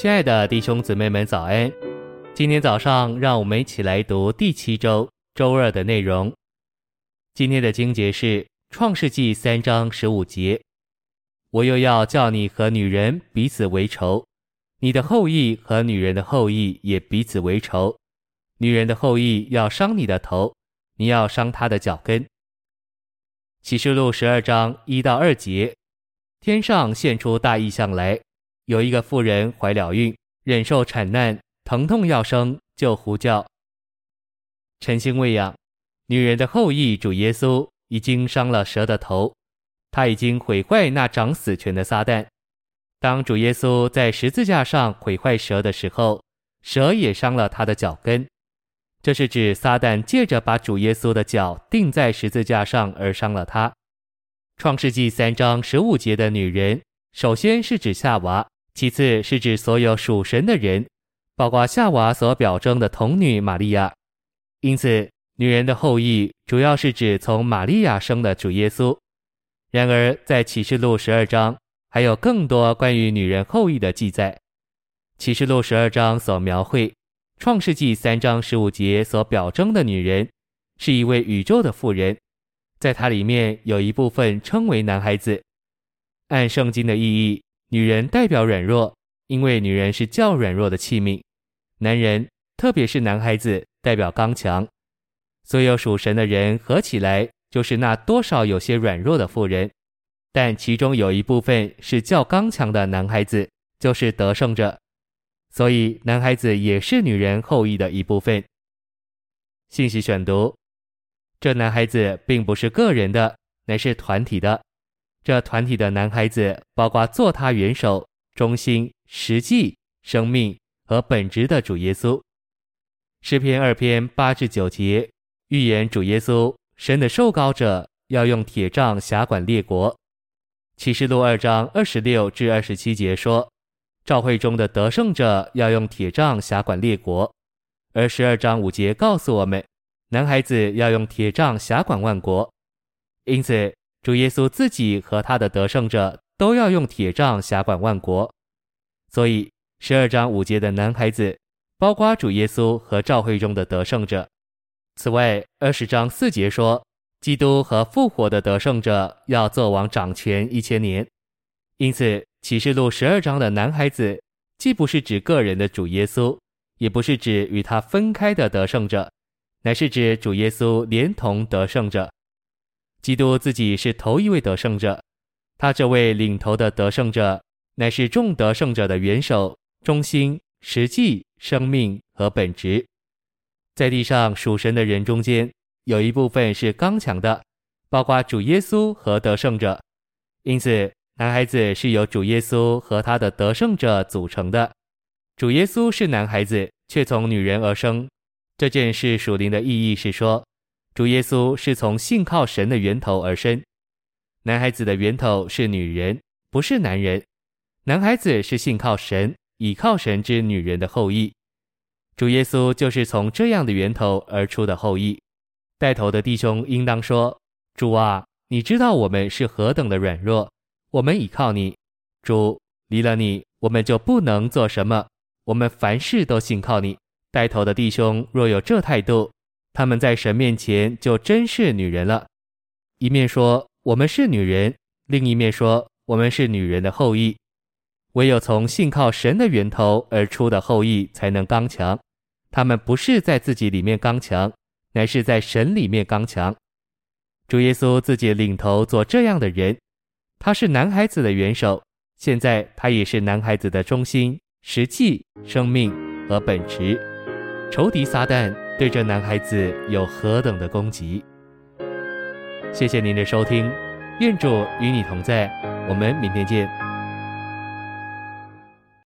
亲爱的弟兄姊妹们，早安！今天早上，让我们一起来读第七周周二的内容。今天的经节是创世纪三章十五节：“我又要叫你和女人彼此为仇，你的后裔和女人的后裔也彼此为仇。女人的后裔要伤你的头，你要伤她的脚跟。”启示录十二章一到二节，天上现出大异象来，有一个妇人怀了孕，忍受产难，疼痛要生，就呼叫。晨星喂养，女人的后裔主耶稣已经伤了蛇的头，他已经毁坏那掌死权的撒旦。当主耶稣在十字架上毁坏蛇的时候，蛇也伤了他的脚跟。这是指撒旦借着把主耶稣的脚钉在十字架上而伤了他。创世纪三章十五节的女人，首先是指夏娃，其次是指所有属神的人，包括夏娃所表征的童女玛利亚。因此，女人的后裔主要是指从玛利亚生的主耶稣。然而，在启示录十二章还有更多关于女人后裔的记载。启示录十二章所描绘。创世纪三章十五节所表征的女人，是一位宇宙的妇人，在她里面有一部分称为男孩子。按圣经的意义，女人代表软弱，因为女人是较软弱的器皿；男人，特别是男孩子，代表刚强。所有属神的人合起来，就是那多少有些软弱的妇人，但其中有一部分是较刚强的男孩子，就是得胜者。所以，男孩子也是女人后裔的一部分。信息选读：这男孩子并不是个人的，乃是团体的。这团体的男孩子包括做他元首、中心、实际、生命和本质的主耶稣。诗篇二篇八至九节预言主耶稣，神的受膏者要用铁杖辖管列国。启示录二章二十六至二十七节说。召会中的得胜者要用铁杖辖管列国，而十二章五节告诉我们，男孩子要用铁杖辖管万国。因此，主耶稣自己和他的得胜者都要用铁杖辖管万国。所以，十二章五节的男孩子包括主耶稣和召会中的得胜者。此外，二十章四节说，基督和复活的得胜者要做王掌权一千年。因此。启示录十二章的男孩子，既不是指个人的主耶稣，也不是指与他分开的得胜者，乃是指主耶稣连同得胜者。基督自己是头一位得胜者，他这位领头的得胜者，乃是众得胜者的元首、中心、实际、生命和本质。在地上属神的人中间，有一部分是刚强的，包括主耶稣和得胜者，因此。男孩子是由主耶稣和他的得胜者组成的。主耶稣是男孩子，却从女人而生。这件事属灵的意义是说，主耶稣是从信靠神的源头而生。男孩子的源头是女人，不是男人。男孩子是信靠神、倚靠神之女人的后裔。主耶稣就是从这样的源头而出的后裔。带头的弟兄应当说：“主啊，你知道我们是何等的软弱。”我们倚靠你，主，离了你，我们就不能做什么。我们凡事都信靠你。带头的弟兄若有这态度，他们在神面前就真是女人了。一面说我们是女人，另一面说我们是女人的后裔。唯有从信靠神的源头而出的后裔才能刚强。他们不是在自己里面刚强，乃是在神里面刚强。主耶稣自己领头做这样的人。他是男孩子的元首，现在他也是男孩子的中心、实际、生命和本质。仇敌撒旦对这男孩子有何等的攻击？谢谢您的收听，愿主与你同在，我们明天见。